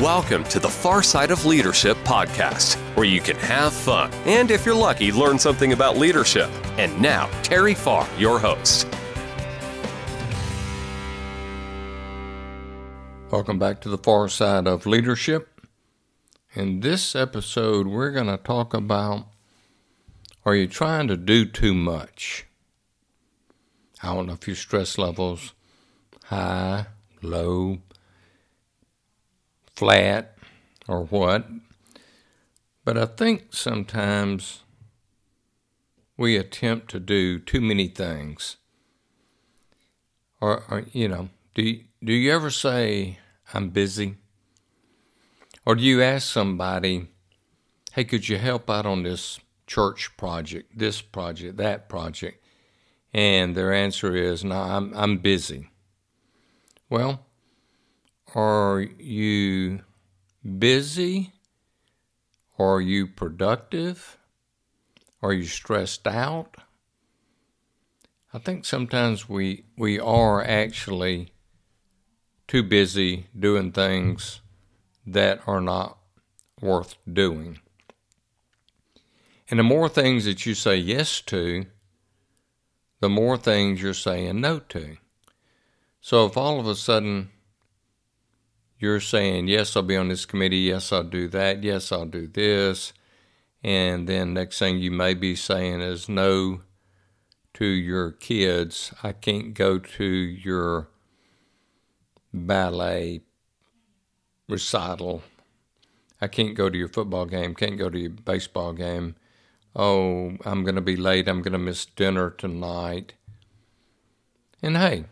Welcome to the Far Side of Leadership podcast, where you can have fun and, if you're lucky, learn something about leadership. And now, Terry Farr, your host. Welcome back to the Far Side of Leadership. In this episode, we're going to talk about are you trying to do too much? I don't know if your stress levels high, low, flat or what. But I think sometimes we attempt to do too many things. Or, or you know, do you, do you ever say, I'm busy? Or do you ask somebody, hey, could you help out on this church project, this project, that project? And their answer is, no, I'm, I'm busy. Well, are you busy? Are you productive? Are you stressed out? I think sometimes we we are actually too busy doing things that are not worth doing. And the more things that you say yes to, the more things you're saying no to. So if all of a sudden you're saying, yes, I'll be on this committee, yes, I'll do that, yes, I'll do this. And then next thing you may be saying is no to your kids. I can't go to your ballet recital. I can't go to your football game, can't go to your baseball game. Oh, I'm going to be late. I'm going to miss dinner tonight. And hey,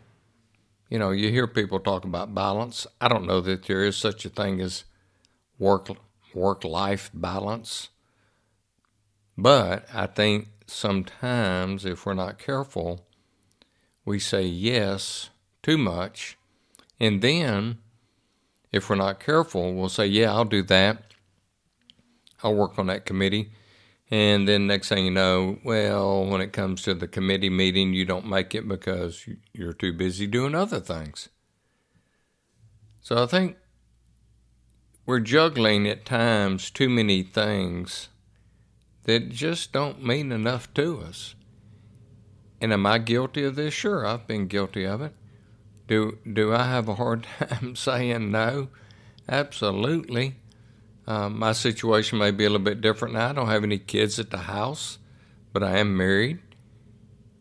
you know, you hear people talk about balance. I don't know that there is such a thing as work work life balance. But I think sometimes if we're not careful, we say yes too much. And then if we're not careful, we'll say, yeah, I'll do that. I'll work on that committee. And then next thing you know, well, when it comes to the committee meeting, you don't make it because you're too busy doing other things. So I think we're juggling at times too many things that just don't mean enough to us. And am I guilty of this? Sure, I've been guilty of it. Do do I have a hard time saying no? Absolutely. Um, my situation may be a little bit different now. I don't have any kids at the house, but I am married.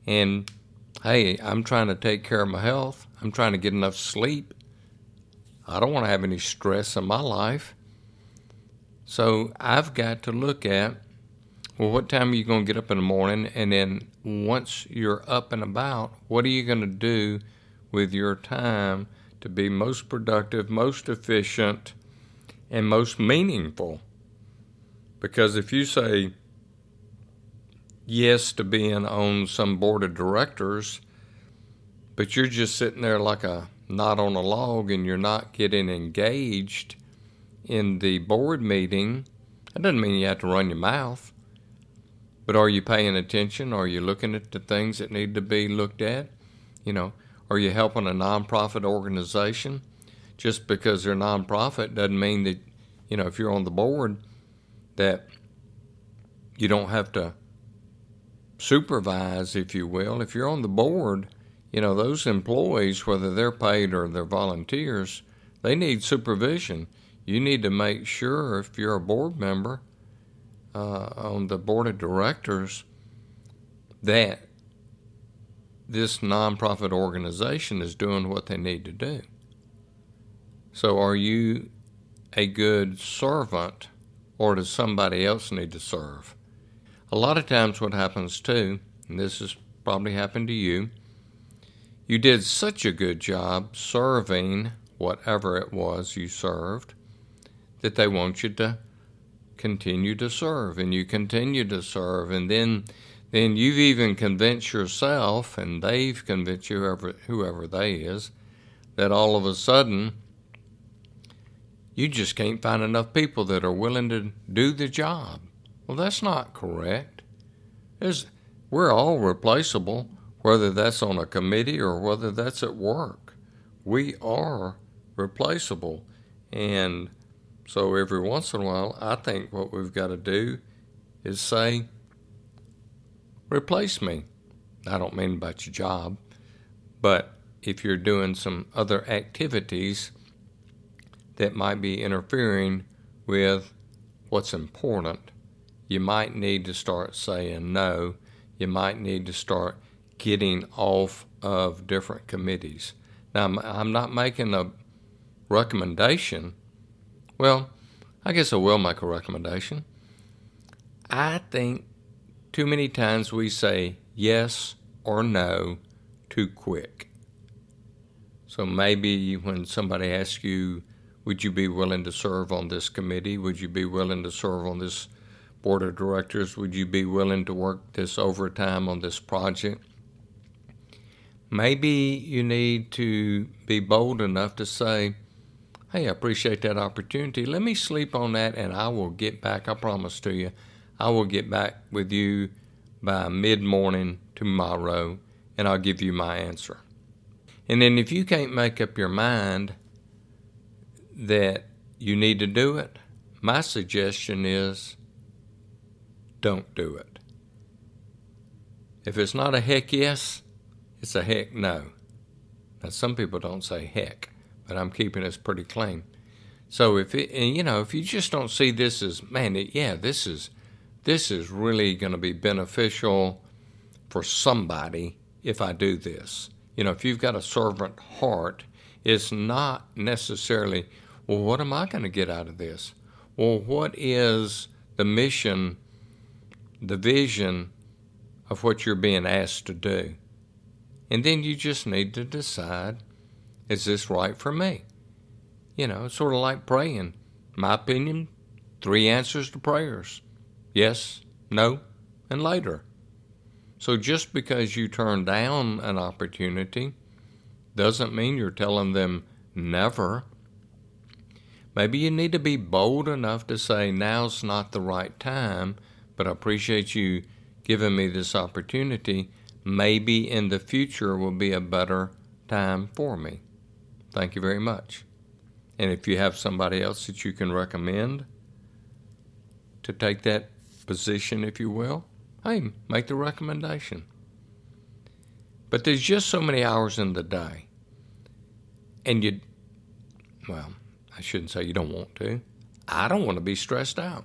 And hey, I'm trying to take care of my health. I'm trying to get enough sleep. I don't want to have any stress in my life. So I've got to look at well, what time are you going to get up in the morning? And then once you're up and about, what are you going to do with your time to be most productive, most efficient? And most meaningful. Because if you say yes to being on some board of directors, but you're just sitting there like a knot on a log and you're not getting engaged in the board meeting, that doesn't mean you have to run your mouth. But are you paying attention? Are you looking at the things that need to be looked at? You know, are you helping a nonprofit organization? Just because they're nonprofit doesn't mean that you know if you're on the board that you don't have to supervise, if you will. If you're on the board, you know those employees, whether they're paid or they're volunteers, they need supervision. You need to make sure if you're a board member uh, on the board of directors that this nonprofit organization is doing what they need to do. So, are you a good servant or does somebody else need to serve? A lot of times, what happens too, and this has probably happened to you, you did such a good job serving whatever it was you served that they want you to continue to serve and you continue to serve and then then you've even convinced yourself and they've convinced you whoever whoever they is that all of a sudden you just can't find enough people that are willing to do the job. Well, that's not correct. There's, we're all replaceable, whether that's on a committee or whether that's at work. We are replaceable. And So every once in a while, I think what we've got to do is say, replace me. I don't mean about your job, but if you're doing some other activities that might be interfering with what's important, you might need to start saying no. You might need to start getting off of different committees. Now, I'm not making a recommendation. Well, I guess I will make a recommendation. I think too many times we say yes or no too quick. So maybe when somebody asks you, would you be willing to serve on this committee? Would you be willing to serve on this board of directors? Would you be willing to work this overtime on this project? Maybe you need to be bold enough to say, Hey, I appreciate that opportunity. Let me sleep on that and I will get back. I promise to you, I will get back with you by mid morning tomorrow and I'll give you my answer. And then if you can't make up your mind that you need to do it, my suggestion is don't do it. If it's not a heck yes, it's a heck no. Now, some people don't say heck, but I'm keeping this pretty clean. So if it, you know, if you just don't see this as, man, it, yeah, this is, this is really going to be beneficial for somebody if I do this. You know, if you've got a servant heart, it's not necessarily, well, what am I going to get out of this? Well, what is the mission, the vision of what you're being asked to do? And then you just need to decide is this right for me? You know, it's sort of like praying. My opinion, three answers to prayers yes, no, and later. So just because you turn down an opportunity doesn't mean you're telling them never. Maybe you need to be bold enough to say, now's not the right time, but I appreciate you giving me this opportunity maybe in the future will be a better time for me. Thank you very much. And if you have somebody else that you can recommend to take that position, if you will, hey, make the recommendation. But there's just so many hours in the day. And you, well, I shouldn't say you don't want to. I don't want to be stressed out.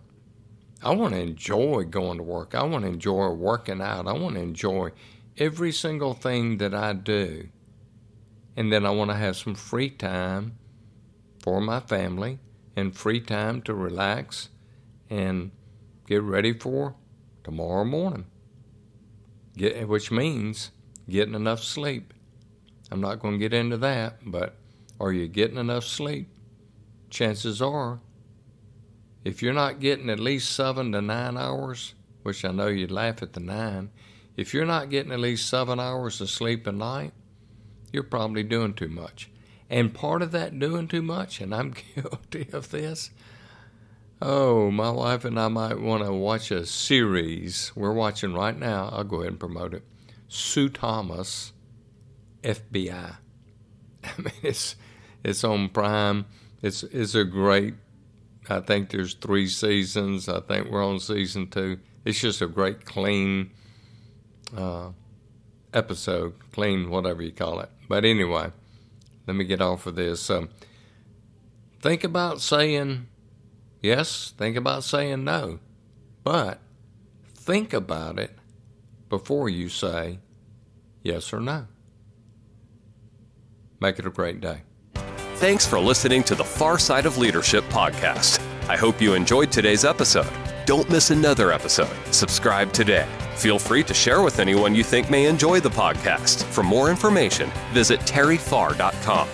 I want to enjoy going to work. I want to enjoy working out. I want to enjoy every single thing that I do. And then I want to have some free time for my family and free time to relax and get ready for tomorrow morning. Get, which means getting enough sleep. I'm not going to get into that, but are you getting enough sleep? Chances are, if you're not getting at least seven to nine hours, which I know you'd laugh at the nine, if you're not getting at least seven hours of sleep a night, you're probably doing too much. And part of that doing too much, and I'm guilty of this, oh, my wife and I might want to watch a series we're watching right now. I'll go ahead and promote it. Sue Thomas, FBI. I mean, it's it's on Prime. It's it's a great. I think there's three seasons. I think we're on season two. It's just a great, clean uh, episode, clean, whatever you call it. But anyway, let me get off of this. Um, think about saying yes, think about saying no, but think about it before you say yes or no. Make it a great day. Thanks for listening to the Far Side of Leadership podcast. I hope you enjoyed today's episode. Don't miss another episode. Subscribe today. Feel free to share with anyone you think may enjoy the podcast. For more information, visit terryfarr.com.